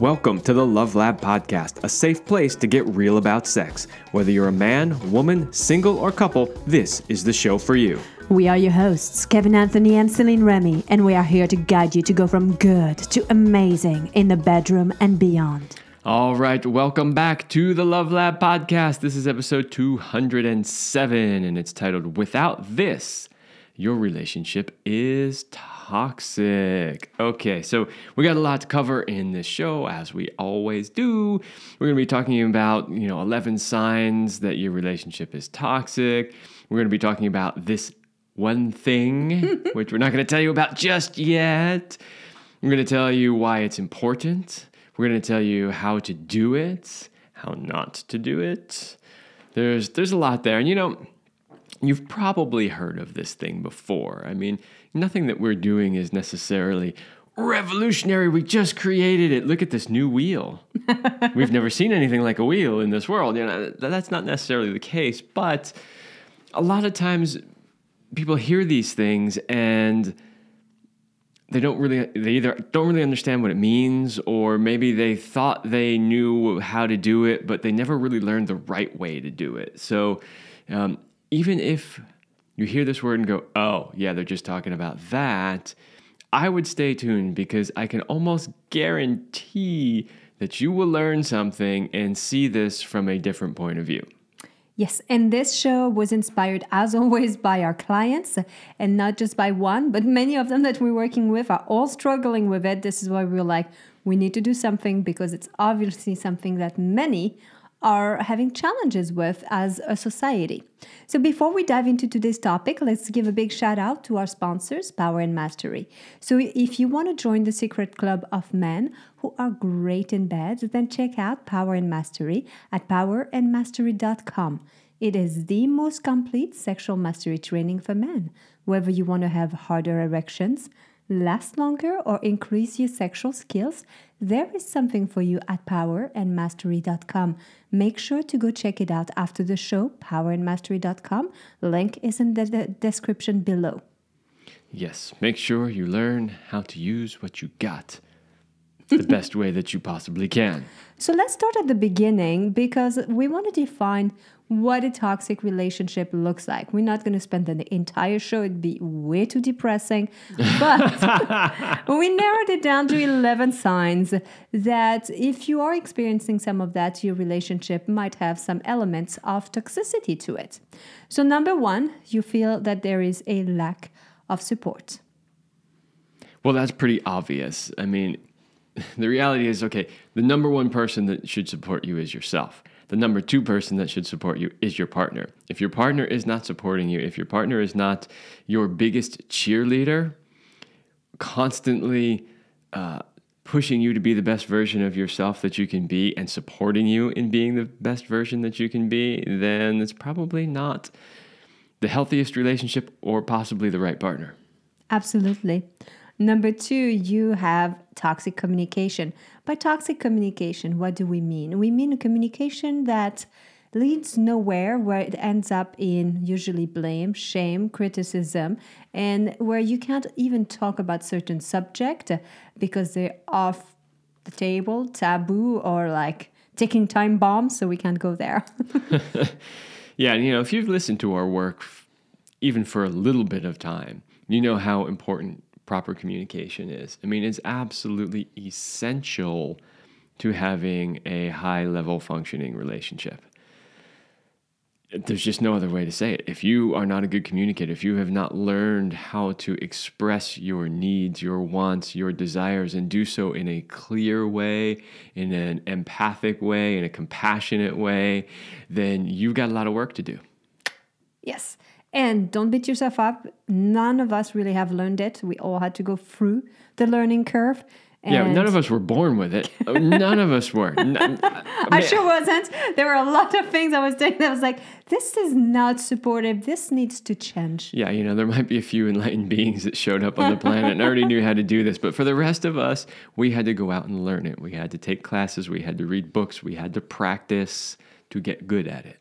Welcome to the Love Lab Podcast, a safe place to get real about sex. Whether you're a man, woman, single, or couple, this is the show for you. We are your hosts, Kevin Anthony and Celine Remy, and we are here to guide you to go from good to amazing in the bedroom and beyond. All right, welcome back to the Love Lab Podcast. This is episode 207, and it's titled Without This, Your Relationship is Toxic. Okay, so we got a lot to cover in this show, as we always do. We're going to be talking about, you know, 11 signs that your relationship is toxic. We're going to be talking about this one thing, which we're not going to tell you about just yet. We're going to tell you why it's important. We're going to tell you how to do it, how not to do it. There's there's a lot there. And you know, you've probably heard of this thing before. I mean, nothing that we're doing is necessarily revolutionary. We just created it. Look at this new wheel. We've never seen anything like a wheel in this world. You know, that's not necessarily the case, but a lot of times people hear these things and they don't really they either don't really understand what it means or maybe they thought they knew how to do it but they never really learned the right way to do it so um, even if you hear this word and go oh yeah they're just talking about that i would stay tuned because i can almost guarantee that you will learn something and see this from a different point of view Yes, and this show was inspired, as always, by our clients, and not just by one, but many of them that we're working with are all struggling with it. This is why we're like, we need to do something because it's obviously something that many are having challenges with as a society. So, before we dive into today's topic, let's give a big shout out to our sponsors, Power and Mastery. So, if you want to join the secret club of men who are great in bed, then check out Power and Mastery at powerandmastery.com. It is the most complete sexual mastery training for men. Whether you want to have harder erections, last longer, or increase your sexual skills, there is something for you at powerandmastery.com. Make sure to go check it out after the show, powerandmastery.com. Link is in the de- description below. Yes, make sure you learn how to use what you got the best way that you possibly can. So let's start at the beginning because we want to define what a toxic relationship looks like. We're not going to spend the entire show, it'd be way too depressing. But we narrowed it down to 11 signs that if you are experiencing some of that, your relationship might have some elements of toxicity to it. So, number one, you feel that there is a lack of support. Well, that's pretty obvious. I mean, the reality is okay, the number one person that should support you is yourself. The number two person that should support you is your partner. If your partner is not supporting you, if your partner is not your biggest cheerleader, constantly uh, pushing you to be the best version of yourself that you can be and supporting you in being the best version that you can be, then it's probably not the healthiest relationship or possibly the right partner. Absolutely. Number two, you have toxic communication. By toxic communication, what do we mean? We mean a communication that leads nowhere, where it ends up in usually blame, shame, criticism, and where you can't even talk about certain subject because they're off the table, taboo, or like ticking time bombs, so we can't go there. yeah, and you know, if you've listened to our work even for a little bit of time, you know how important proper communication is. I mean, it's absolutely essential to having a high level functioning relationship. There's just no other way to say it. If you are not a good communicator, if you have not learned how to express your needs, your wants, your desires, and do so in a clear way, in an empathic way, in a compassionate way, then you've got a lot of work to do. Yes. And don't beat yourself up. None of us really have learned it. We all had to go through the learning curve. yeah, none of us were born with it. none of us were. None, I, I, sure wasn't. There were a lot of things I was doing that was like, this is not supportive. This needs to change. Yeah, you know, there might be a few enlightened beings that showed up on the planet and already knew how to do this. But for the rest of us, we had to go out and learn it. We had to take classes, we had to read books, we had to practice to get good at it.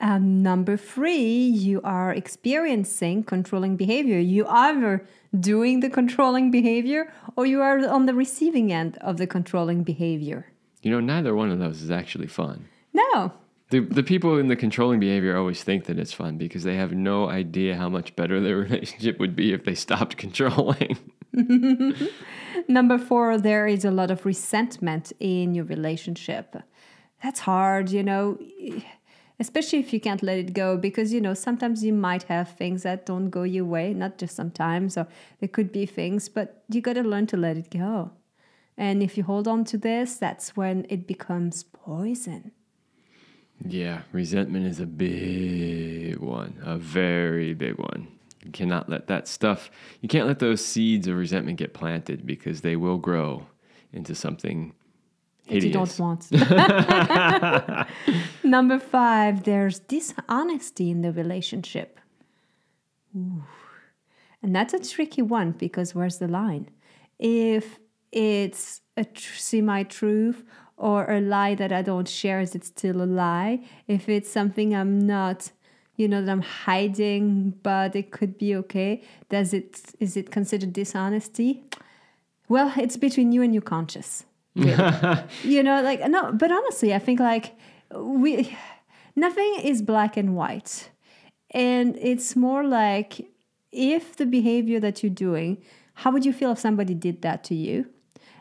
Um, number three, you are experiencing controlling behavior. You either doing the controlling behavior or you are on the receiving end of the controlling behavior. You know, neither one of those is actually fun. No. The, the people in the controlling behavior always think that it's fun because they have no idea how much better their relationship would be if they stopped controlling. Number four, there is a lot of resentment in your relationship. That's hard, you know, especially if you can't let it go because, you know, sometimes you might have things that don't go your way, not just sometimes, or there could be things, but you got to learn to let it go. And if you hold on to this, that's when it becomes poison. Yeah, resentment is a big one, a very big one. You cannot let that stuff, you can't let those seeds of resentment get planted because they will grow into something hideous. you don't want. Number five, there's dishonesty in the relationship. Ooh. And that's a tricky one because where's the line? If it's a tr- semi truth or a lie that I don't share, is it still a lie? If it's something I'm not, you know, that I'm hiding, but it could be okay, does it is it considered dishonesty? Well, it's between you and your conscience. Really. you know, like no, but honestly, I think like we nothing is black and white. And it's more like if the behavior that you're doing, how would you feel if somebody did that to you?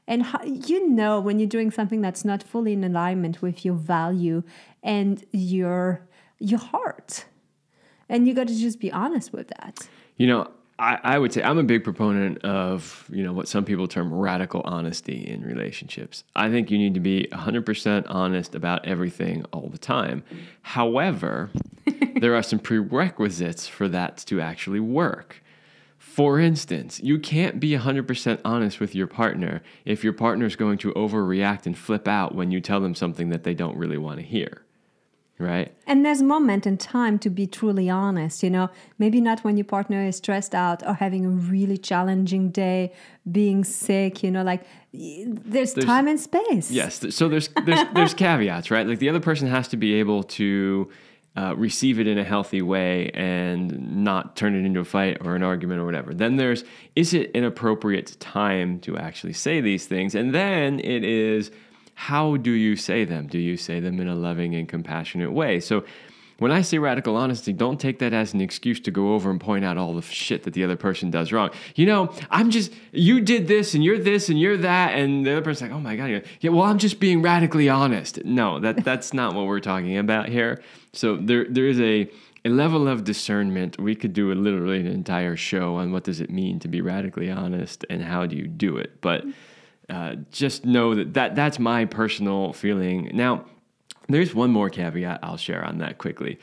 And how, you know when you're doing something that's not fully in alignment with your value and your your heart. And you got to just be honest with that. You know, I, I would say I'm a big proponent of, you know, what some people term radical honesty in relationships. I think you need to be 100% honest about everything all the time. However, there are some prerequisites for that to actually work. For instance, you can't be 100% honest with your partner if your partner is going to overreact and flip out when you tell them something that they don't really want to hear. Right? And there's moment in time to be truly honest, you know, maybe not when your partner is stressed out or having a really challenging day, being sick, you know, like there's, there's time and space. Yes. So there's there's there's caveats, right? Like the other person has to be able to uh, receive it in a healthy way and not turn it into a fight or an argument or whatever. Then there's is it an appropriate time to actually say these things? And then it is how do you say them? Do you say them in a loving and compassionate way? So when I say radical honesty, don't take that as an excuse to go over and point out all the shit that the other person does wrong. You know, I'm just, you did this and you're this and you're that. And the other person's like, oh my God. Yeah, well, I'm just being radically honest. No, that, that's not what we're talking about here. So there, there is a, a level of discernment. We could do a, literally an entire show on what does it mean to be radically honest and how do you do it. But uh, just know that, that that's my personal feeling. Now, there's one more caveat I'll share on that quickly,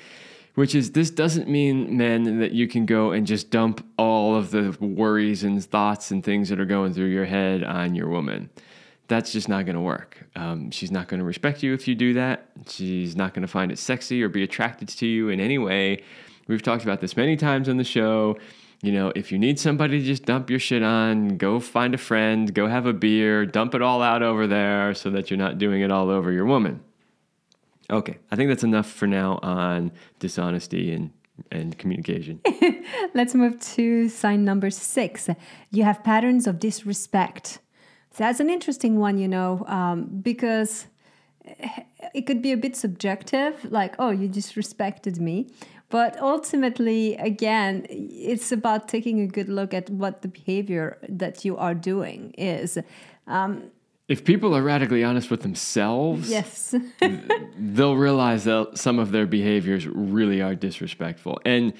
which is this doesn't mean, men, that you can go and just dump all of the worries and thoughts and things that are going through your head on your woman. That's just not going to work. Um, she's not going to respect you if you do that. She's not going to find it sexy or be attracted to you in any way. We've talked about this many times on the show. You know, if you need somebody to just dump your shit on, go find a friend, go have a beer, dump it all out over there so that you're not doing it all over your woman. Okay, I think that's enough for now on dishonesty and and communication. Let's move to sign number six. You have patterns of disrespect. That's an interesting one, you know, um, because it could be a bit subjective, like, oh, you disrespected me. But ultimately, again, it's about taking a good look at what the behavior that you are doing is. Um, if people are radically honest with themselves, yes, they'll realize that some of their behaviors really are disrespectful. And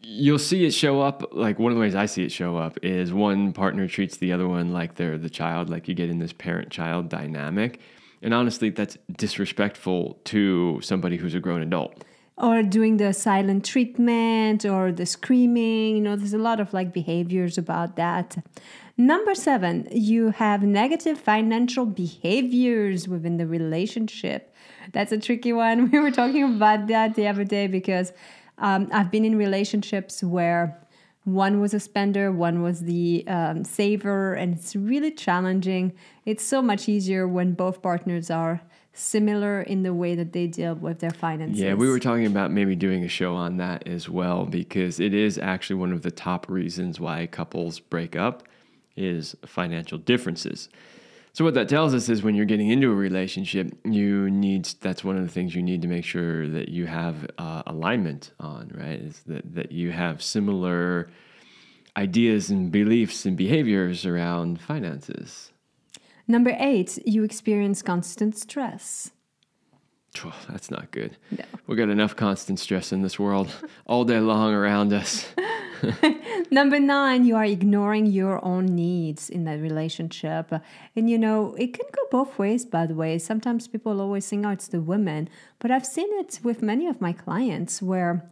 you'll see it show up like one of the ways I see it show up is one partner treats the other one like they're the child, like you get in this parent child dynamic. And honestly, that's disrespectful to somebody who's a grown adult. Or doing the silent treatment or the screaming, you know, there's a lot of like behaviors about that. Number seven, you have negative financial behaviors within the relationship. That's a tricky one. We were talking about that the other day because um, I've been in relationships where one was a spender, one was the um, saver, and it's really challenging. It's so much easier when both partners are similar in the way that they deal with their finances. Yeah, we were talking about maybe doing a show on that as well because it is actually one of the top reasons why couples break up is financial differences. So what that tells us is when you're getting into a relationship, you need that's one of the things you need to make sure that you have uh, alignment on, right? Is that that you have similar ideas and beliefs and behaviors around finances. Number eight, you experience constant stress. Oh, that's not good. No. We got enough constant stress in this world all day long around us. Number nine, you are ignoring your own needs in that relationship. And you know, it can go both ways, by the way. Sometimes people always think, oh, it's the women. But I've seen it with many of my clients where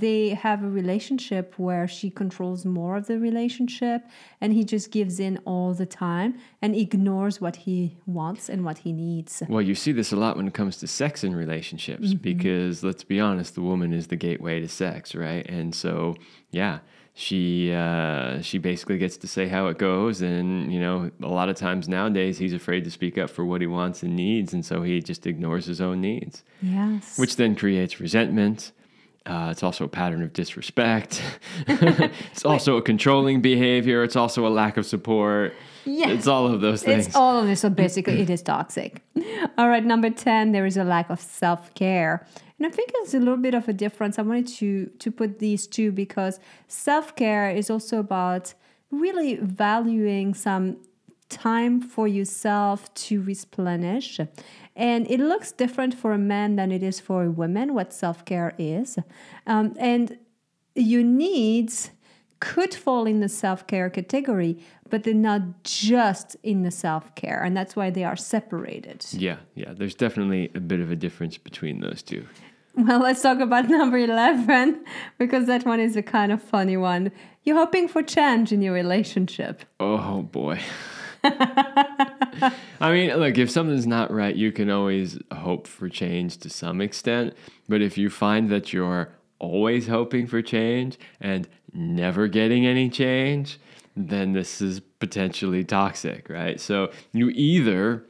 they have a relationship where she controls more of the relationship and he just gives in all the time and ignores what he wants and what he needs. Well, you see this a lot when it comes to sex in relationships because let's be honest, the woman is the gateway to sex, right? And so, yeah, she uh, she basically gets to say how it goes, and you know, a lot of times nowadays he's afraid to speak up for what he wants and needs, and so he just ignores his own needs, Yes. which then creates resentment. Uh, it's also a pattern of disrespect. it's also a controlling behavior. It's also a lack of support. Yeah. It's all of those things. It's all of this. So basically, it is toxic. All right, number 10, there is a lack of self care. And I think it's a little bit of a difference. I wanted to, to put these two because self care is also about really valuing some time for yourself to replenish. And it looks different for a man than it is for a woman, what self care is. Um, and your needs could fall in the self care category, but they're not just in the self care. And that's why they are separated. Yeah, yeah. There's definitely a bit of a difference between those two. Well, let's talk about number 11 because that one is a kind of funny one. You're hoping for change in your relationship. Oh boy. I mean, look, if something's not right, you can always hope for change to some extent. But if you find that you're always hoping for change and never getting any change, then this is potentially toxic, right? So you either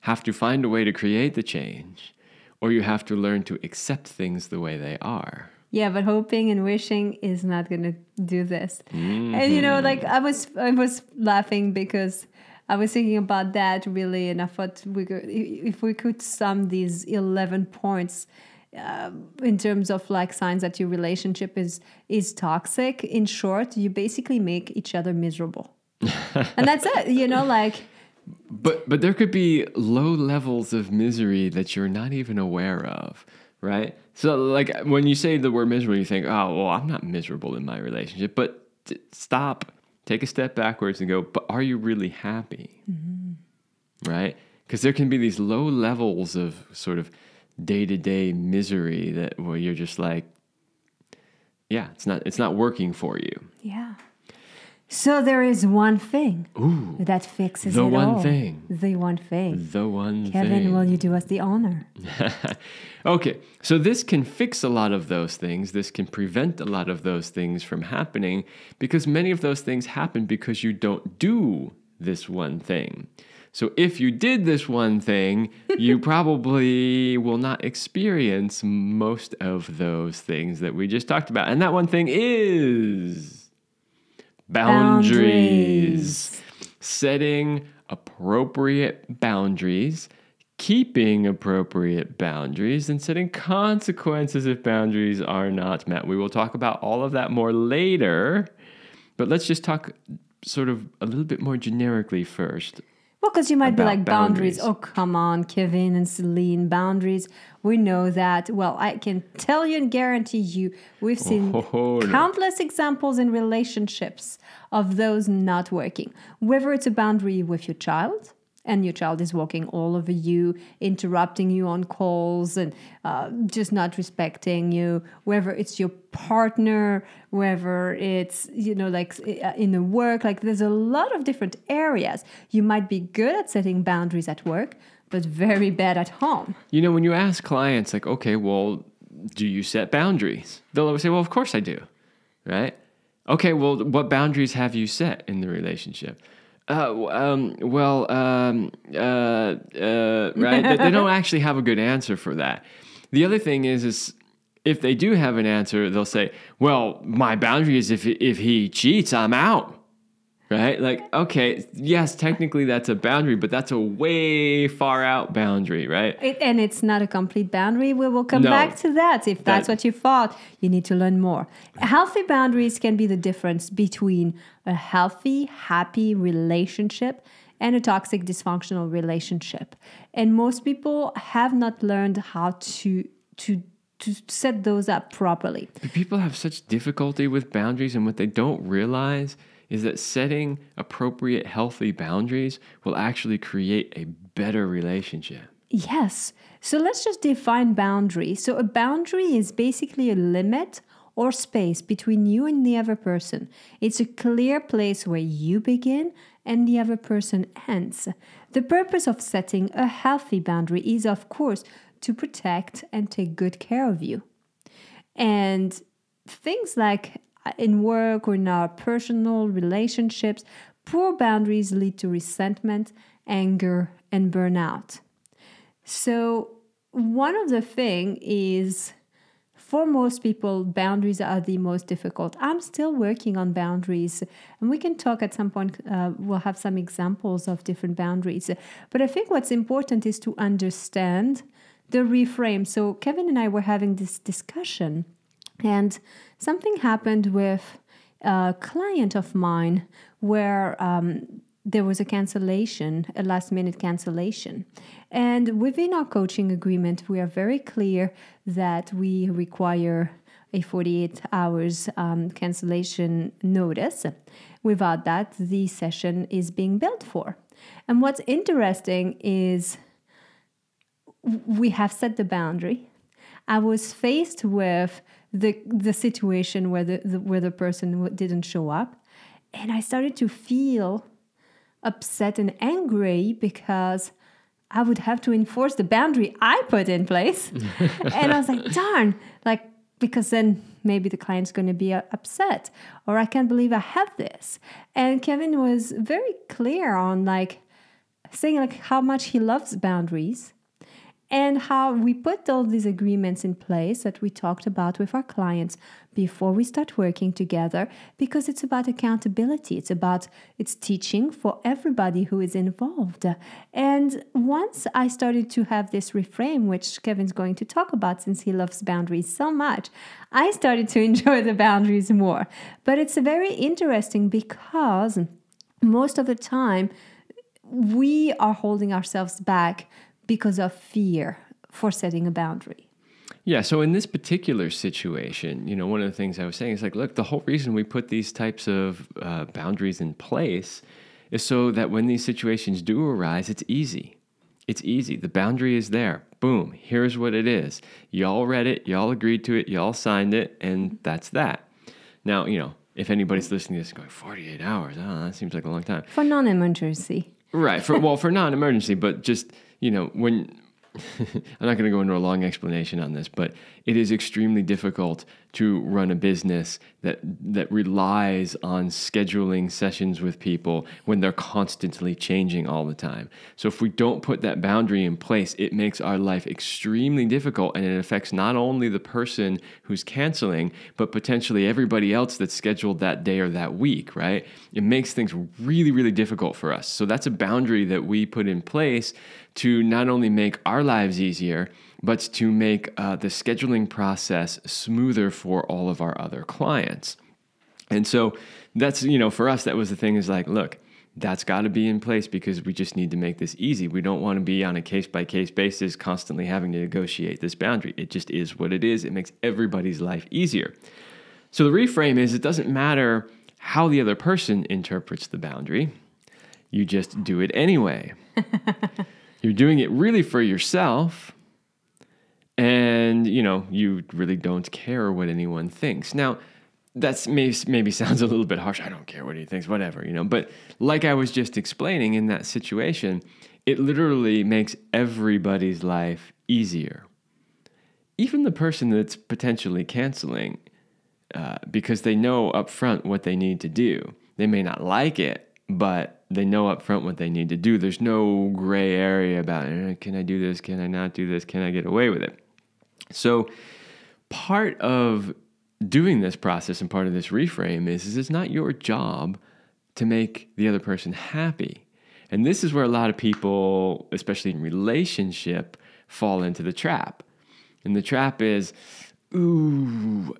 have to find a way to create the change or you have to learn to accept things the way they are. Yeah, but hoping and wishing is not going to do this. And you know, mm-hmm. like I was I was laughing because I was thinking about that really and I thought we could if we could sum these 11 points uh, in terms of like signs that your relationship is is toxic in short you basically make each other miserable and that's it you know like But but there could be low levels of misery that you're not even aware of, right? So like when you say the word miserable, you think, oh well, I'm not miserable in my relationship. But t- stop, take a step backwards, and go. But are you really happy? Mm-hmm. Right? Because there can be these low levels of sort of day to day misery that where you're just like, yeah, it's not it's not working for you. yeah so there is one thing that fixes the it one all thing. the one thing The one thing. Kevin, thing. will you do us the honor? okay, so this can fix a lot of those things. This can prevent a lot of those things from happening because many of those things happen because you don't do this one thing. So if you did this one thing, you probably will not experience most of those things that we just talked about. And that one thing is boundaries. Setting appropriate boundaries, keeping appropriate boundaries, and setting consequences if boundaries are not met. We will talk about all of that more later, but let's just talk sort of a little bit more generically first. Well, because you might be like boundaries. boundaries. Oh, come on, Kevin and Celine, boundaries. We know that. Well, I can tell you and guarantee you, we've seen Oh, no. countless examples in relationships of those not working. Whether it's a boundary with your child, and your child is walking all over you, interrupting you on calls, and uh, just not respecting you. Whether it's your partner, whether it's you know like uh, in the work, like there's a lot of different areas. You might be good at setting boundaries at work, but very bad at home. You know, when you ask clients, like, okay, well, do you set boundaries? They'll always say, well, of course I do, right? Okay, well, what boundaries have you set in the relationship? Uh, um, well, um, uh, uh, right? they, they don't actually have a good answer for that. The other thing is, is if they do have an answer, they'll say, "Well, my boundary is if if he cheats, I'm out." Right? Like, okay, yes, technically that's a boundary, but that's a way far out boundary, right? It, and it's not a complete boundary. We will come No. back to that. If that's That- what you thought, you need to learn more. Healthy boundaries can be the difference between a healthy, happy relationship and a toxic, dysfunctional relationship. And most people have not learned how to to to set those up properly. But people have such difficulty with boundaries, and what they don't realize is that setting appropriate, healthy boundaries will actually create a better relationship. Yes. So let's just define boundary. So a boundary is basically a limit or space between you and the other person. It's a clear place where you begin and the other person ends. The purpose of setting a healthy boundary is, of course, to protect and take good care of you. And things like in work or in our personal relationships, poor boundaries lead to resentment, anger, and burnout. So, one of the thing is for most people, boundaries are the most difficult. I'm still working on boundaries, and we can talk at some point. Uh, we'll have some examples of different boundaries. But I think what's important is to understand the reframe. So, Kevin and I were having this discussion, and something happened with a client of mine where um, there was a cancellation, a last minute cancellation. And within our coaching agreement, we are very clear that we require a 48 hours um, cancellation notice. Without that, the session is being billed for. And what's interesting is we have set the boundary. I was faced with the the situation where the, the where the person w- didn't show up, and I started to feel upset and angry because I would have to enforce the boundary I put in place, and I was like, darn, like because then maybe the client's going to be uh, upset, or I can't believe I have this. And Kevin was very clear on like saying like how much he loves boundaries and how we put all these agreements in place that we talked about with our clients before we start working together because it's about accountability. It's about it's teaching for everybody who is involved. And once i started to have this reframe which kevin's going to talk about since he loves boundaries so much i started to enjoy the boundaries more. But it's very interesting because most of the time we are holding ourselves back because of fear for setting a boundary. Yeah, so in this particular situation, you know, one of the things I was saying is like, look, the whole reason we put these types of uh, boundaries in place is so that when these situations do arise, it's easy. It's easy. The boundary is there. Boom, here's what it is. Y'all read it, y'all agreed to it, y'all signed it, and that's that. Now, you know, if anybody's listening to this going 48 hours, oh, that seems like a long time. For non emergency. Right. For well, for non-emergency, but just you know when. I'm not going to go into a long explanation on this, but it is extremely difficult to run a business that that relies on scheduling sessions with people when they're constantly changing all the time. So if we don't put that boundary in place, it makes our life extremely difficult and it affects not only the person who's canceling, but potentially everybody else that's scheduled that day or that week, right? It makes things really really difficult for us. So that's a boundary that we put in place to not only make our lives easier, but to make uh, the scheduling process smoother for all of our other clients. And so that's, you know, for us, that was the thing is like, look, that's got to be in place because we just need to make this easy. We don't want to be on a case by case basis, constantly having to negotiate this boundary. It just is what it is. It makes everybody's life easier. So the reframe is it doesn't matter how the other person interprets the boundary, you just do it anyway. You're doing it really for yourself and you know you really don't care what anyone thinks. Now that's maybe, maybe sounds a little bit harsh i don't care what he thinks whatever you know but like i was just explaining in that situation it literally makes everybody's life easier. Even the person that's potentially canceling uh, because they know up front what they need to do. They may not like it but they know up front what they need to do. There's no gray area about eh, can I do this? Can I not do this? Can I get away with it? So, part of doing this process and part of this reframe is, is it's not your job to make the other person happy. And this is where a lot of people, especially in relationship, fall into the trap. And the trap is, ooh,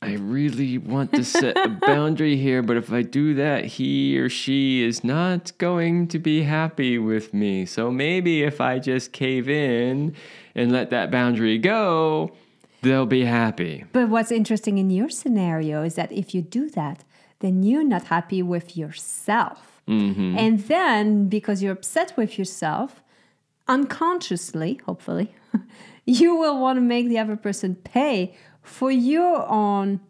I really want to set a boundary here, but if I do that, he or she is not going to be happy with me. So maybe if I just cave in and let that boundary go, they'll be happy. But what's interesting in your scenario is that if you do that, then you're not happy with yourself. Mm-hmm. And then because you're upset with yourself, unconsciously, hopefully, you will want to make the other person pay for your own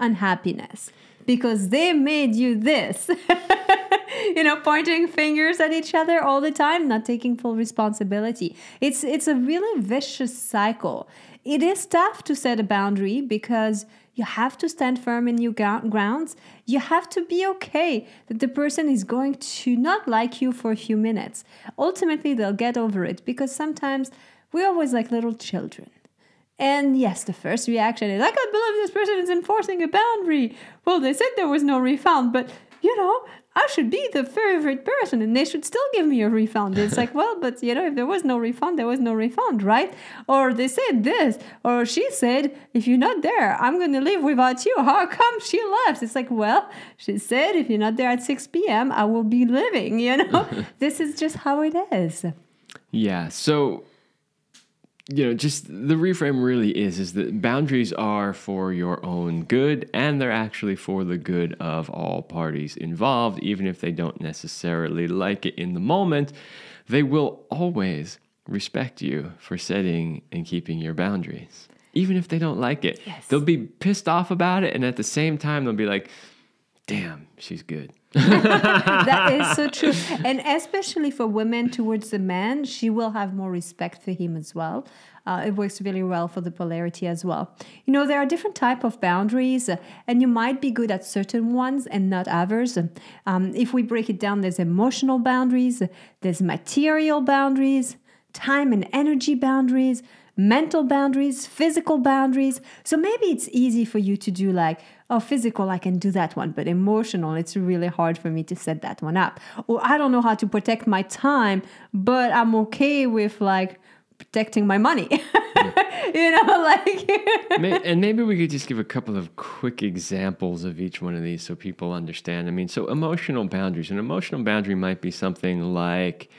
unhappiness because they made you this. you know, pointing fingers at each other all the time, not taking full responsibility. It's it's a really vicious cycle. It is tough to set a boundary because you have to stand firm in your grounds. You have to be okay that the person is going to not like you for a few minutes. Ultimately, they'll get over it because sometimes we're always like little children. And yes, the first reaction is, I can't believe this person is enforcing a boundary. Well, they said there was no refund, but you know, I should be the favorite person and they should still give me a refund. It's like, well, but you know, if there was no refund, there was no refund, right? Or they said this, or she said, if you're not there, I'm going to leave without you. How come she left? It's like, well, she said, if you're not there at 6 p.m., I will be leaving, you know? this is just how it is. Yeah. So you know just the reframe really is is that boundaries are for your own good and they're actually for the good of all parties involved even if they don't necessarily like it in the moment they will always respect you for setting and keeping your boundaries even if they don't like it Yes. they'll be pissed off about it and at the same time they'll be like damn she's good. That is so true. And especially for women towards the man she will have more respect for him as well. Uh, it works really well for the polarity as well. You know there are different type of boundaries uh, and you might be good at certain ones and not others. Um, if we break it down there's emotional boundaries there's material boundaries time and energy boundaries mental boundaries, physical boundaries. So maybe it's easy for you to do like, oh, physical, I can do that one, but emotional, it's really hard for me to set that one up. Or I don't know how to protect my time, but I'm okay with like protecting my money. you know, like. And maybe we could just give a couple of quick examples of each one of these so people understand. I mean, so emotional boundaries. An emotional boundary might be something like,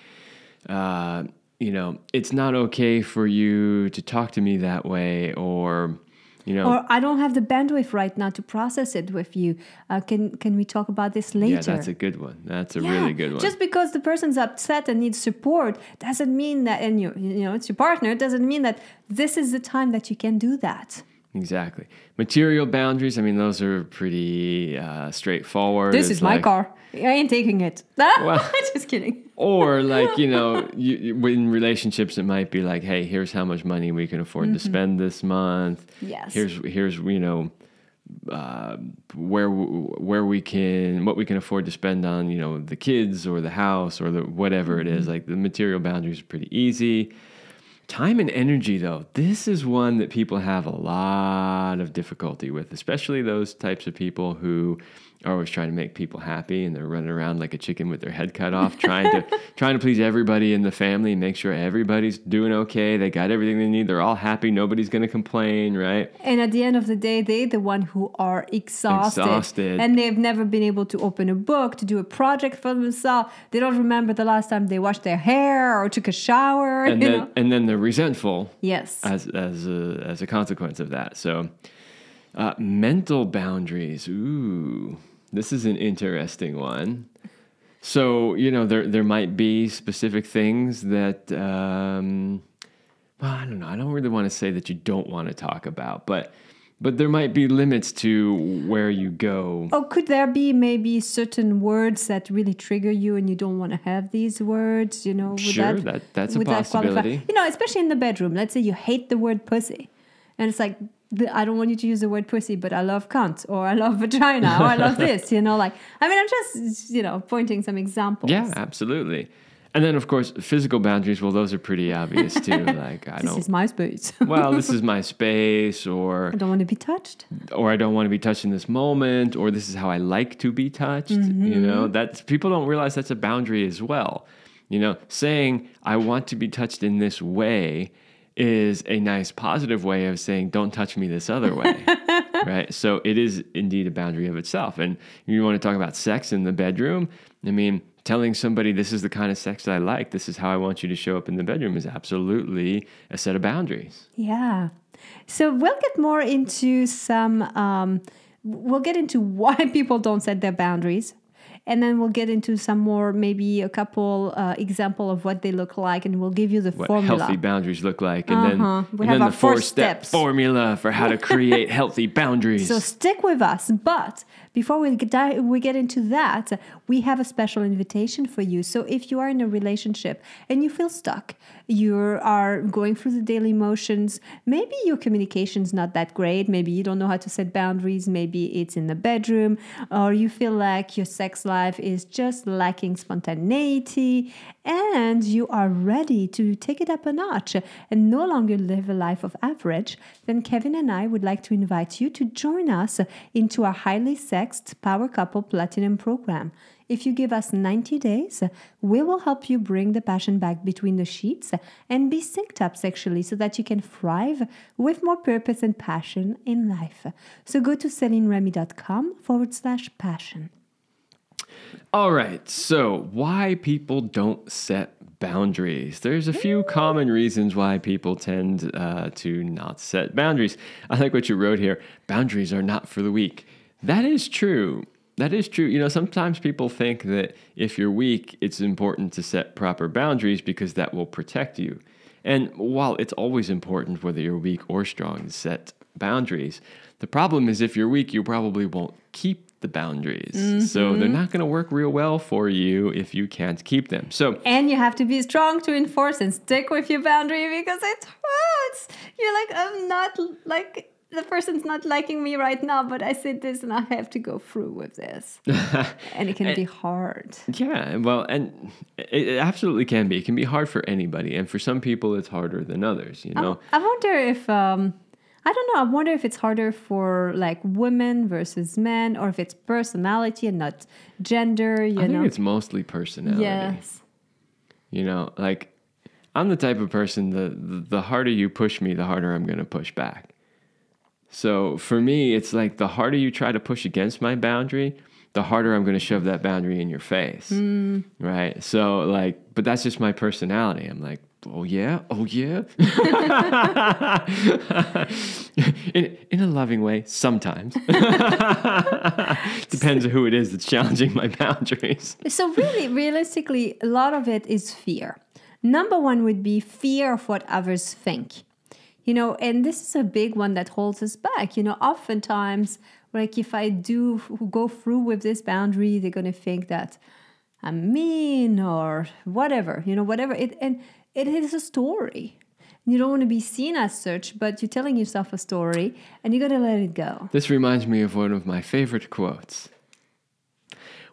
uh, you know, it's not okay for you to talk to me that way, or, you know, or I don't have the bandwidth right now to process it with you. Uh, can can we talk about this later? yeah, that's a good one. That's a Yeah, really good one. Just because the person's upset and needs support doesn't mean that, and you you know it's your partner doesn't mean that this is the time that you can do that. Exactly. Material boundaries. I mean, those are pretty uh, straightforward. This It's is my car. I ain't taking it. just kidding. or like you know you, in relationships it might be like hey here's how much money we can afford to spend this month Mm-hmm. Yes. here's here's you know uh, where where we can what we can afford to spend on you know the kids or the house or the whatever it Mm-hmm. is like the material boundaries are pretty easy time and energy though this is one that people have a lot of difficulty with especially those types of people who are always trying to make people happy and they're running around like a chicken with their head cut off trying to trying to please everybody in the family and make sure everybody's doing okay they got everything they need they're all happy nobody's going to complain right And at the end of the day, they're the one who are exhausted, Exhausted. and they've never been able to open a book to do a project for themselves. They don't remember the last time they washed their hair or took a shower. and then know? and then they're resentful Yes. as as a, as a consequence of that. So, uh, mental boundaries. Ooh, this is an interesting one. So you know there there might be specific things that. Um, well, I don't know. I don't really want to say that you don't want to talk about, but but there might be limits to where you go. Oh, could there be maybe certain words that really trigger you and you don't want to have these words? You know, would Sure, that- that's a would that qualify? possibility. You know, especially in the bedroom. Let's say you hate the word pussy, and it's like the, I don't want you to use the word pussy, but I love cunt or I love vagina or I love this, you know, like, I mean, I'm just, you know, pointing some examples. Yeah, absolutely. And then, of course, physical boundaries. Well, those are pretty obvious too. Like, I This don't. This is my space. well, this is my space, or I don't want to be touched. or I don't want to be touched in this moment, or this is how I like to be touched. You Mm-hmm. know, that's people don't realize that's a boundary as well. You know, saying I want to be touched in this way is a nice positive way of saying don't touch me this other way. right? So it is indeed a boundary of itself. And you want to talk about sex in the bedroom? I mean, telling somebody this is the kind of sex that I like, this is how I want you to show up in the bedroom is absolutely a set of boundaries. Yeah. So we'll get more into some, um, we'll get into why people don't set their boundaries. And then we'll get into some more, maybe a couple uh, example of what they look like, and we'll give you the What formula. healthy boundaries look like, and Uh-huh. then, We and have then our the four four-step steps. formula for how to create healthy boundaries. So stick with us. But before we get, we get into that, we have a special invitation for you. So if you are in a relationship and you feel stuck, you are going through the daily motions, maybe your communication's not that great, maybe you don't know how to set boundaries, maybe it's in the bedroom, or you feel like your sex life is just lacking spontaneity, and you are ready to take it up a notch and no longer live a life of average, then Kevin and I would like to invite you to join us into our highly sexed Power Couple Platinum program. If you give us 90 days, we will help you bring the passion back between the sheets and be synced up sexually so that you can thrive with more purpose and passion in life. So go to CelineRemy.com forward slash passion. All right, so why people don't set boundaries? There's a few common reasons why people tend uh, to not set boundaries. I like what you wrote here. Boundaries are not for the weak. That is true. That is true. You know, sometimes people think that if you're weak, it's important to set proper boundaries because that will protect you. And while it's always important, whether you're weak or strong, to set boundaries, the problem is if you're weak, you probably won't keep the boundaries. So mm-hmm. they're not going to work real well for you if you can't keep them. So And you have to be strong to enforce and stick with your boundary because it hurts. You're like, I'm not like the person's not liking me right now, but I said this and I have to go through with this. and it can be hard. Yeah, well, and it, absolutely can be. It can be hard for anybody, and for some people, it's harder than others. You know, I wonder if um I don't know. I wonder if it's harder for like women versus men, or if it's personality and not gender. You I think know. it's mostly personality. yes. You know, like I'm the type of person the, the harder you push me, the harder I'm going to push back. So for me, it's like the harder you try to push against my boundary, the harder I'm going to shove that boundary in your face. Mm. Right? So like, but that's just my personality. I'm like, oh yeah, oh yeah. in in a loving way, sometimes. Depends on who it is that's challenging my boundaries. So really, realistically, a lot of it is fear. Number one would be fear of what others think. You know, and this is a big one that holds us back. You know, oftentimes, like if I do go through with this boundary, they're going to think that I'm mean or whatever, you know, whatever. It, and it is a story. You don't want to be seen as such, but you're telling yourself a story and you got to let it go. This reminds me of one of my favorite quotes.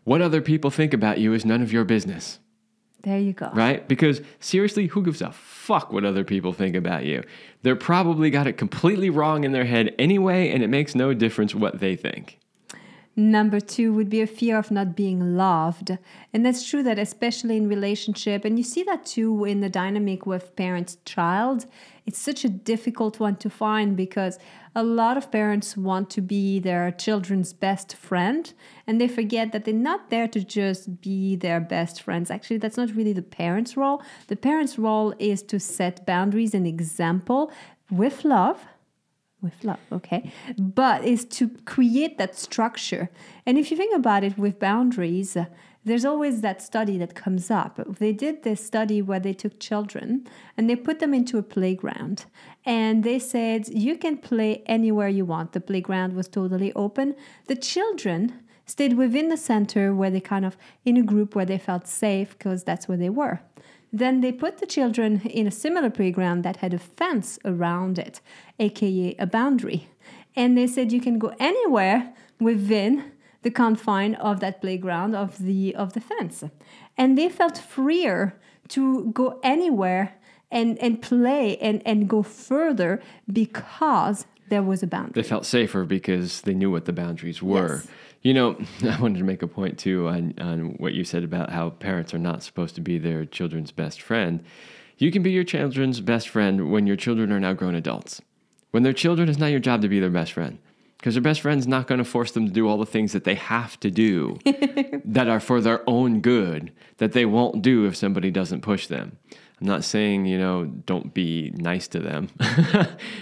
What other people think about you is none of your business, There you go. right? Because seriously, who gives a fuck what other people think about you? They're probably got it completely wrong in their head anyway, and it makes no difference what they think. Number two would be a fear of not being loved. And that's true that especially in relationship, and you see that too in the dynamic with parent child, it's such a difficult one to find because a lot of parents want to be their children's best friend and they forget that they're not there to just be their best friends. Actually, that's not really the parent's role. The parent's role is to set boundaries and example with love with love, okay? But is to create that structure. And if you think about it with boundaries, uh, there's always that study that comes up. They did this study where they took children and they put them into a playground. And they said, you can play anywhere you want. The playground was totally open. The children stayed within the center where they kind of in a group where they felt safe because that's where they were. Then they put the children in a similar playground that had a fence around it, aka a boundary. And they said you can go anywhere within the confine of that playground of the of the fence. And they felt freer to go anywhere and, and play and, and go further because there was a boundary. They felt safer because they knew what the boundaries were. Yes. You know, I wanted to make a point too on, on what you said about how parents are not supposed to be their children's best friend. You can be your children's best friend when your children are now grown adults. When they're children, it's not your job to be their best friend because their best friend's not going to force them to do all the things that they have to do that are for their own good that they won't do if somebody doesn't push them. I'm not saying, you know, don't be nice to them.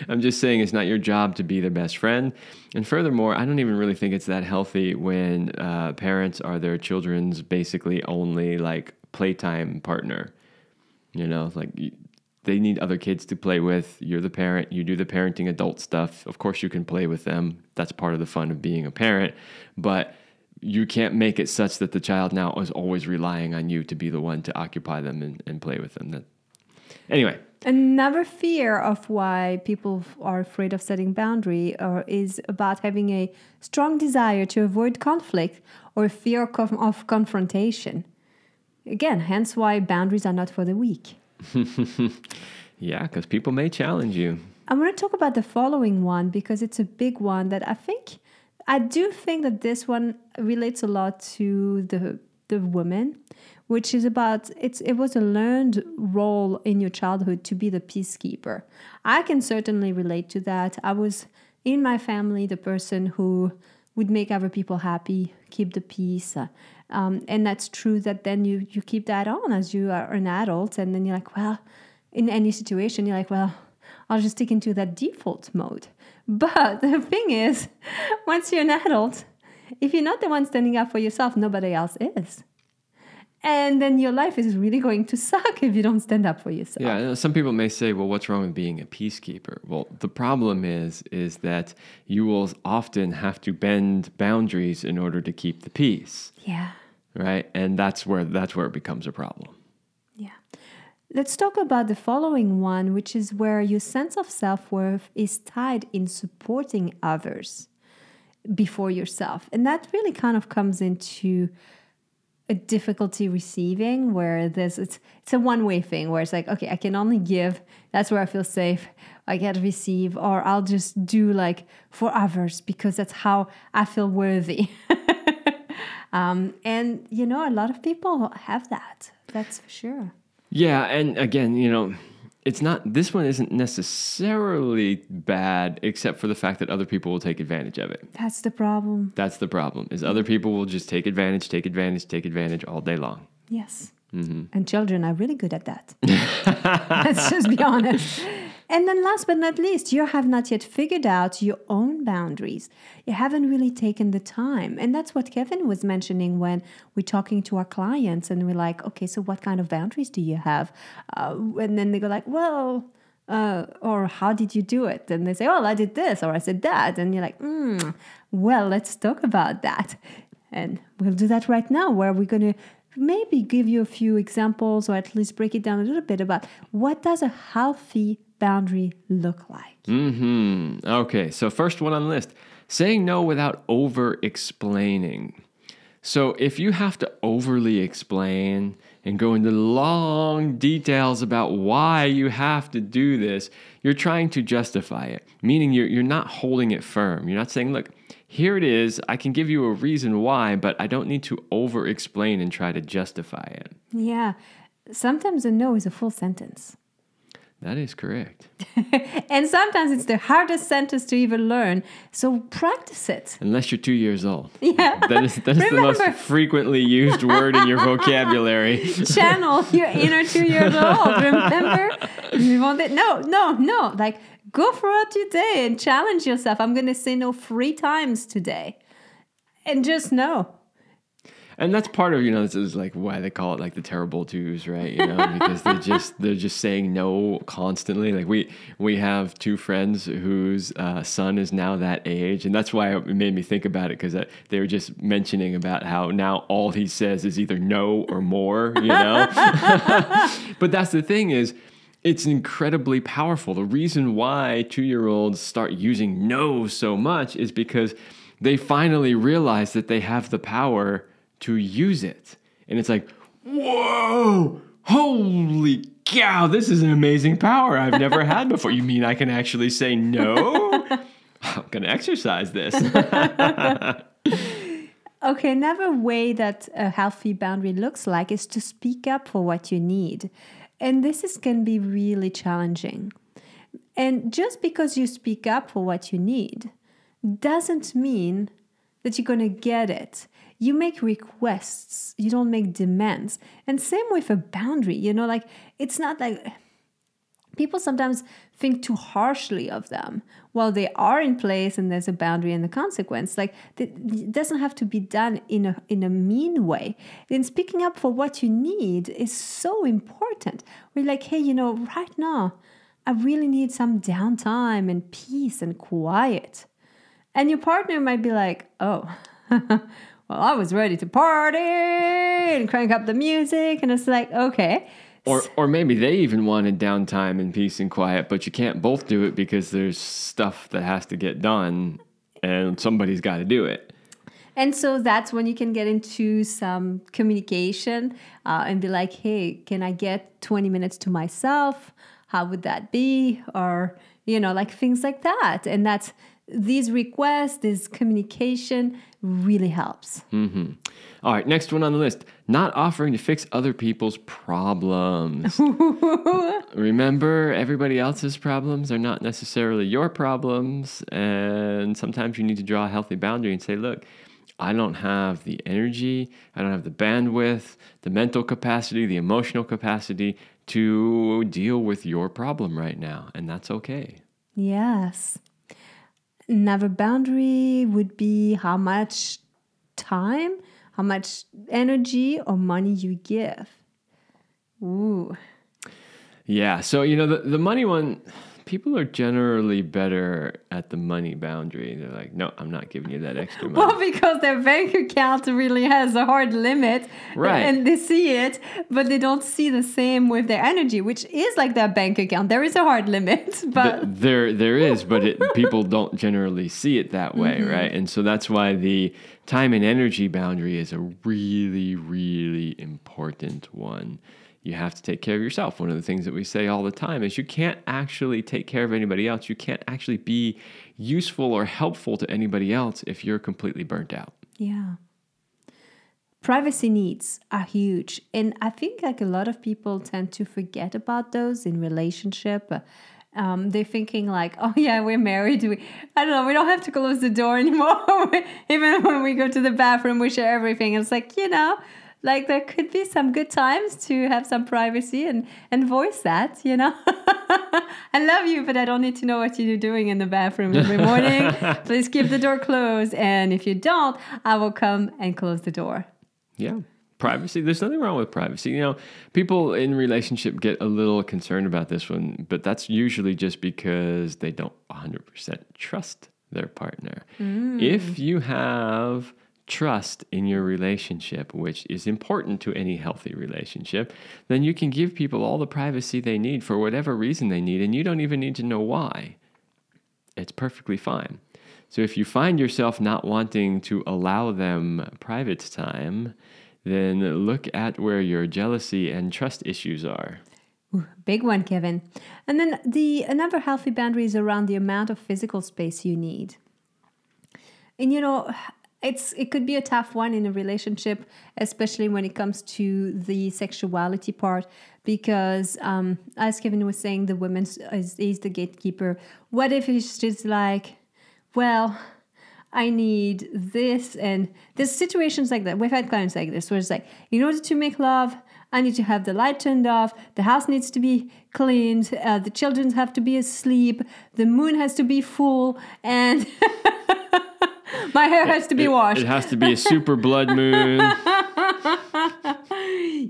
I'm just saying it's not your job to be their best friend. And furthermore, I don't even really think it's that healthy when uh, parents are their children's basically only like playtime partner. You know, like they need other kids to play with. You're the parent, you do the parenting adult stuff. Of course, you can play with them. That's part of the fun of being a parent. But you can't make it such that the child now is always relying on you to be the one to occupy them and, and play with them. That, anyway, Another fear of why people are afraid of setting boundary or is about having a strong desire to avoid conflict or fear of of confrontation. Again, hence why boundaries are not for the weak. yeah, because people may challenge you. I want to talk about the following one because it's a big one that I think I do think that this one relates a lot to the the woman, which is about it's it was a learned role in your childhood to be the peacekeeper. I can certainly relate to that. I was in my family the person who would make other people happy, keep the peace. Um, and that's true that then you you keep that on as you are an adult and then you're like, well, in any situation, you're like, well, I'll just stick into that default mode. But the thing is, once you're an adult, if you're not the one standing up for yourself, nobody else is. And then your life is really going to suck if you don't stand up for yourself. Yeah, you know, some people may say, "Well, what's wrong with being a peacekeeper?" Well, the problem is is that you will often have to bend boundaries in order to keep the peace, Yeah. right? And that's where that's where it becomes a problem. Yeah. Let's talk about the following one, which is where your sense of self worth is tied in supporting others before yourself. And that really kind of comes into a difficulty receiving where there's it's it's a one way thing where it's like okay I can only give. That's where I feel safe. I get receive or I'll just do like for others because that's how I feel worthy. Um, and you know a lot of people have that that's for sure Yeah, and again, you know, it's not this one isn't necessarily bad except for the fact that other people will take advantage of it. that's the problem That's the problem. Is other people will just take advantage, take advantage, take advantage all day long. Yes. Mm-hmm. And children are really good at that. Let's just be honest. And then, last but not least, you have not yet figured out your own boundaries. You haven't really taken the time. And that's what Kevin was mentioning when we're talking to our clients and we're like, okay, so what kind of boundaries do you have? Uh, and then they go like, well, uh, or how did you do it? And they say, oh, I did this, or I said that. And you're like, hmm, well, let's talk about that. And we'll do that right now, where we're going to maybe give you a few examples or at least break it down a little bit about what does a healthy boundary look like. Mm-hmm. Okay. So first one on the list: saying no without over explaining. So if you have to overly explain and go into long details about why you have to do this, you're trying to justify it. Meaning you're you're not holding it firm. You're not saying, look, here it is. I can give you a reason why, but I don't need to over explain and try to justify it. Yeah. Sometimes a no is a full sentence. That is correct. And sometimes it's the hardest sentence to even learn. So practice it. Unless you're two years old. Yeah. That is, that is the most frequently used word in your vocabulary. Channel your inner two years old. Remember? You want it? No, no, no. Like go throughout your day and challenge yourself. I'm going to say no three times today. And just know. And that's part of you know this is like why they call it like the terrible twos right? You know because they're just they're just saying no constantly. Like we we have two friends whose uh, son is now that age and that's why it made me think about it because they were just mentioning about how now all he says is either no or more you know? But that's the thing is it's incredibly powerful. The reason why two-year-olds start using no so much is because they finally realize that they have the power to use it. And it's like, whoa, holy cow, this is an amazing power I've never had before. You mean I can actually say no? I'm going to exercise this. okay, another way that a healthy boundary looks like is to speak up for what you need. And this is, can be really challenging. And just because you speak up for what you need doesn't mean that you're going to get it. You make requests, you don't make demands. And same with a boundary, you know, like it's not like people sometimes think too harshly of them while they are in place and there's a boundary and the consequence. Like it doesn't have to be done in a in a mean way. And speaking up for what you need is so important. We're like hey you know right now i really need some downtime and peace and quiet. And your partner might be like, oh, well, I was ready to party and crank up the music. And it's like, okay. Or, or maybe they even wanted downtime and peace and quiet, but you can't both do it because there's stuff that has to get done and somebody's got to do it. And so that's when you can get into some communication uh, and be like, hey, can I get 20 minutes to myself? How would that be? Or, you know, like things like that. And that's these requests, this communication really helps. Mm-hmm. All right, next one on the list not offering to fix other people's problems. Remember, everybody else's problems are not necessarily your problems. And sometimes you need to draw a healthy boundary and say, look, I don't have the energy, I don't have the bandwidth, the mental capacity, the emotional capacity to deal with your problem right now. And that's okay. Yes. Another boundary would be how much time, how much energy or money you give. Ooh. Yeah. So, you know, the, the money one, people are generally better at the money boundary. They're like, no, I'm not giving you that extra money. Well, because their bank account really has a hard limit. Right. And they see it, but they don't see the same with their energy, which is like their bank account. There is a hard limit, but the, there there is, but it, people don't generally see it that way, mm-hmm. right? And so that's why the time and energy boundary is a really, really important one you have to take care of yourself. One of the things that we say all the time is you can't actually take care of anybody else. You can't actually be useful or helpful to anybody else if you're completely burnt out. Yeah. Privacy needs are huge. And I think like a lot of people tend to forget about those in relationship. Um, they're thinking like, oh yeah, we're married. We, I don't know, we don't have to close the door anymore. Even when we go to the bathroom, we share everything. It's like, you know, like there could be some good times to have some privacy and and voice that you know? I love you but i don't need to know what you're doing in the bathroom every morning. Please keep the door closed and if you don't i will come and close the door. Yeah. Privacy there's nothing wrong with privacy. You know people in relationship get a little concerned about this one but that's usually just because they don't 100% trust their partner. Mm. if you have trust in your relationship, which is important to any healthy relationship, then you can give people all the privacy they need for whatever reason they need, and you don't even need to know why. It's perfectly fine. So if you find yourself not wanting to allow them private time, then look at where your jealousy and trust issues are. Ooh, big one, Kevin. And then the another healthy boundary is around the amount of physical space you need. And you know, it's it could be a tough one in a relationship especially when it comes to the sexuality part because um, as kevin was saying the woman is, is the gatekeeper what if it's just like well i need this and there's situations like that we've had clients like this where it's like in order to make love I need to have the light turned off. The house needs to be cleaned. Uh, the children have to be asleep. The moon has to be full. And My hair has to be washed. It, has to be a super blood moon.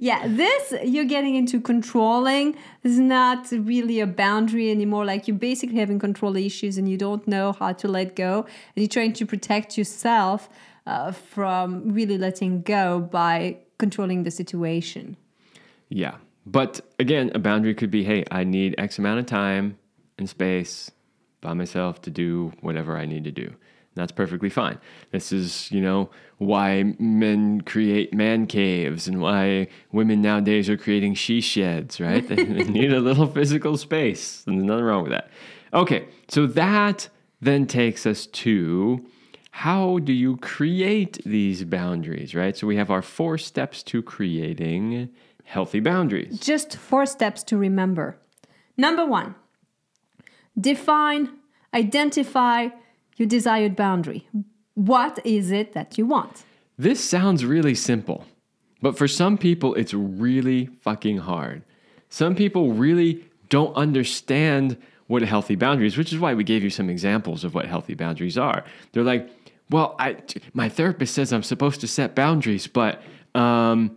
yeah, this you're getting into controlling is not really a boundary anymore. Like you're basically having control issues and you don't know how to let go, and you're trying to protect yourself uh, from really letting go by controlling the situation. Yeah. But again, a boundary could be hey, I need X amount of time and space by myself to do whatever I need to do. That's perfectly fine. This is, you know, why men create man caves and why women nowadays are creating she sheds, right? they need a little physical space. And there's nothing wrong with that. Okay, so that then takes us to how do you create these boundaries, right? So we have our four steps to creating healthy boundaries. Just four steps to remember. Number one, define, identify, your desired boundary. What is it that you want? This sounds really simple, but for some people, it's really fucking hard. Some people really don't understand what a healthy boundary is, which is why we gave you some examples of what healthy boundaries are. They're like, well, I, my therapist says I'm supposed to set boundaries, but um,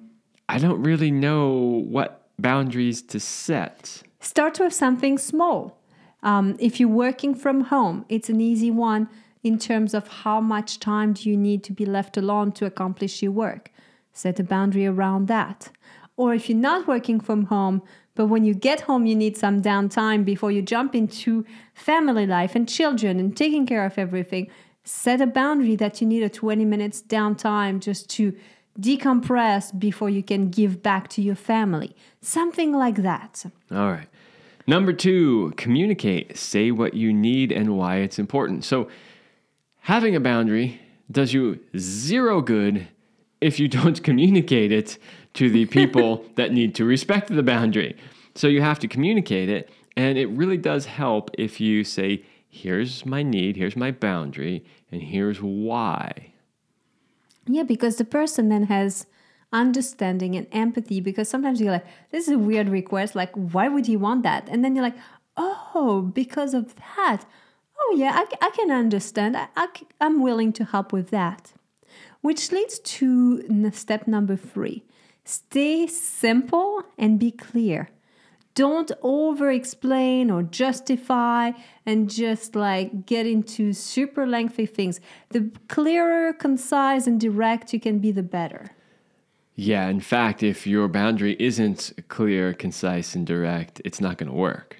I don't really know what boundaries to set. Start with something small. Um, if you're working from home, it's an easy one in terms of how much time do you need to be left alone to accomplish your work. Set a boundary around that. Or if you're not working from home, but when you get home, you need some downtime before you jump into family life and children and taking care of everything. Set a boundary that you need a 20 minutes downtime just to decompress before you can give back to your family. Something like that. All right. Number two, communicate. Say what you need and why it's important. So, having a boundary does you zero good if you don't communicate it to the people that need to respect the boundary. So, you have to communicate it. And it really does help if you say, here's my need, here's my boundary, and here's why. Yeah, because the person then has understanding and empathy because sometimes you're like, this is a weird request. Like, why would you want that? And then you're like, oh, because of that. Oh, yeah, I, I can understand. I, I, I'm willing to help with that. Which leads to step number three stay simple and be clear. Don't over explain or justify and just like get into super lengthy things. The clearer, concise, and direct you can be, the better. Yeah, in fact, if your boundary isn't clear, concise, and direct, it's not going to work.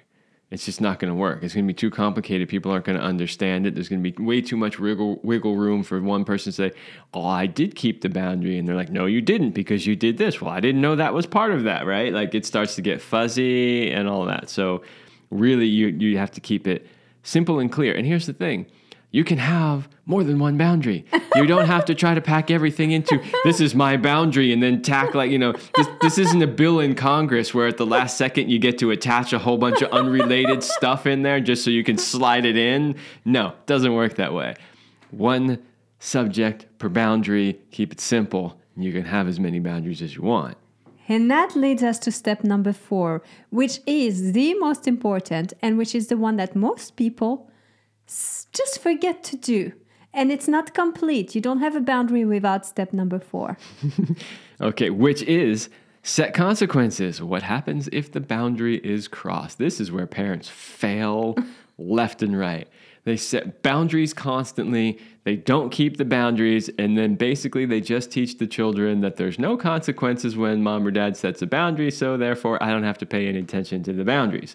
It's just not going to work. It's going to be too complicated. People aren't going to understand it. There's going to be way too much wiggle, wiggle room for one person to say, Oh, I did keep the boundary. And they're like, No, you didn't because you did this. Well, I didn't know that was part of that, right? Like it starts to get fuzzy and all that. So, really, you, you have to keep it simple and clear. And here's the thing you can have more than one boundary. You don't have to try to pack everything into this is my boundary and then tack like, you know, this, this isn't a bill in Congress where at the last second you get to attach a whole bunch of unrelated stuff in there just so you can slide it in. No, it doesn't work that way. One subject per boundary, keep it simple. You can have as many boundaries as you want. And that leads us to step number four, which is the most important and which is the one that most people just forget to do. And it's not complete. You don't have a boundary without step number four. okay, which is set consequences. What happens if the boundary is crossed? This is where parents fail left and right. They set boundaries constantly, they don't keep the boundaries, and then basically they just teach the children that there's no consequences when mom or dad sets a boundary, so therefore I don't have to pay any attention to the boundaries.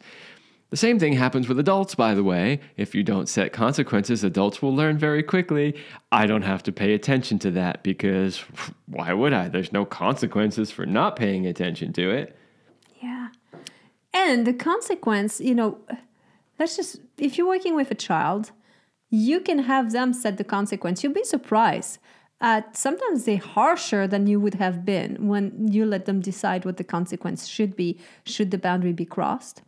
The same thing happens with adults, by the way. If you don't set consequences, adults will learn very quickly. I don't have to pay attention to that because why would I? There's no consequences for not paying attention to it. Yeah. And the consequence, you know, let's just, if you're working with a child, you can have them set the consequence. You'll be surprised. at sometimes they're harsher than you would have been when you let them decide what the consequence should be, should the boundary be crossed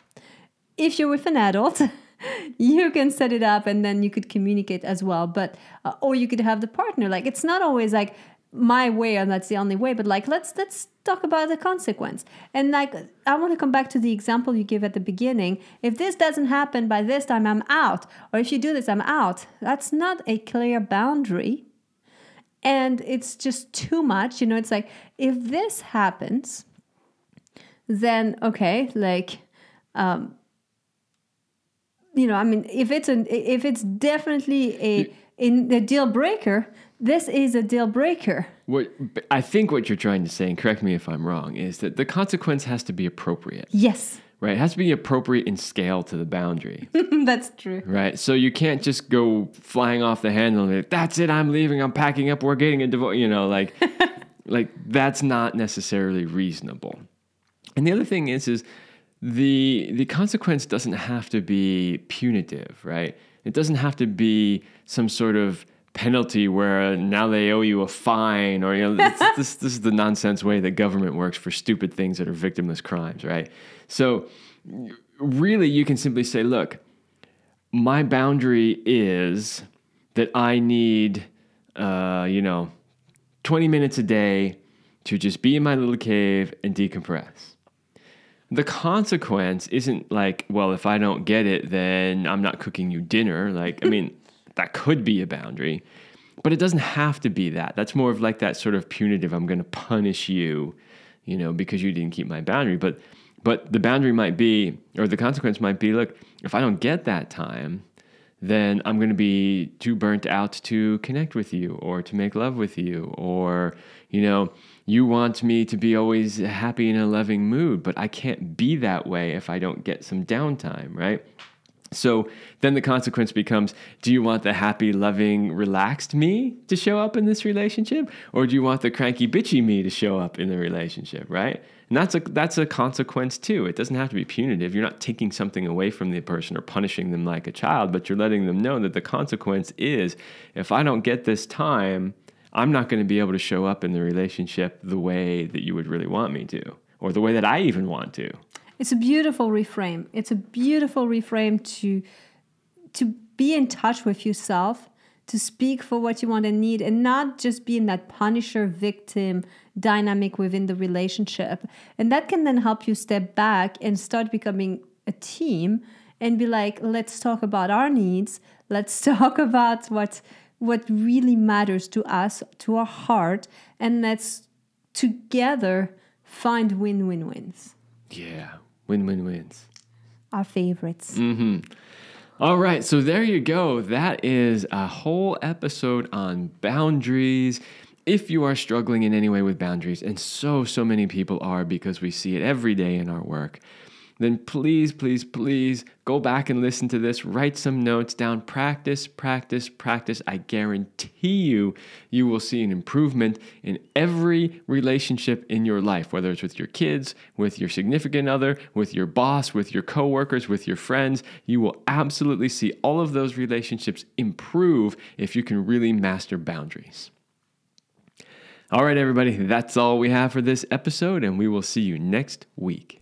if you're with an adult, you can set it up and then you could communicate as well. But, uh, or you could have the partner. Like, it's not always like, my way and that's the only way but like let's let's talk about the consequence and like i want to come back to the example you give at the beginning if this doesn't happen by this time i'm out or if you do this i'm out that's not a clear boundary and it's just too much. You know, it's like if this happens, then okay, like, um, you know, I mean, if it's an if it's definitely a in a deal breaker, this is a deal breaker. What I think what you're trying to say, and correct me if I'm wrong, is that the consequence has to be appropriate. Yes, Right? It has to be appropriate in scale to the boundary. that's true. right? So you can't just go flying off the handle and be, that's it, I'm leaving, I'm packing up, we're getting a divorce, you know, like like that's not necessarily reasonable. And the other thing is is the the consequence doesn't have to be punitive, right? It doesn't have to be some sort of penalty where now they owe you a fine or you know this, this, is the nonsense way that government works for stupid things that are victimless crimes right so really you can simply say look my boundary is that i need uh, you know 20 minutes a day to just be in my little cave and decompress the consequence isn't like, well, if I don't get it, then I'm not cooking you dinner. Like, I mean, that could be a boundary, but it doesn't have to be that. That's more of like that sort of punitive, I'm going to punish you, you know, because you didn't keep my boundary. But, but the boundary might be, or the consequence might be, look, if I don't get that time, then I'm going to be too burnt out to connect with you or to make love with you. Or, you know, you want me to be always happy in a loving mood, but I can't be that way if I don't get some downtime, right? So then the consequence becomes do you want the happy, loving, relaxed me to show up in this relationship? Or do you want the cranky, bitchy me to show up in the relationship, right? And that's a, that's a consequence too. It doesn't have to be punitive. You're not taking something away from the person or punishing them like a child, but you're letting them know that the consequence is if I don't get this time, I'm not going to be able to show up in the relationship the way that you would really want me to, or the way that I even want to. It's a beautiful reframe. It's a beautiful reframe to to be in touch with yourself, to speak for what you want and need, and not just be in that punisher victim dynamic within the relationship. And that can then help you step back and start becoming a team and be like, let's talk about our needs. Let's talk about what what really matters to us, to our heart, and let's together find win-win-wins. Yeah, win win wins. Our favorites. Mm-hmm. All right, so there you go. That is a whole episode on boundaries. If you are struggling in any way with boundaries, and so, so many people are because we see it every day in our work, then please, please, please go back and listen to this. Write some notes down. Practice, practice, practice. I guarantee you, you will see an improvement in every relationship in your life, whether it's with your kids, with your significant other, with your boss, with your coworkers, with your friends. You will absolutely see all of those relationships improve if you can really master boundaries. All right, everybody, that's all we have for this episode, and we will see you next week.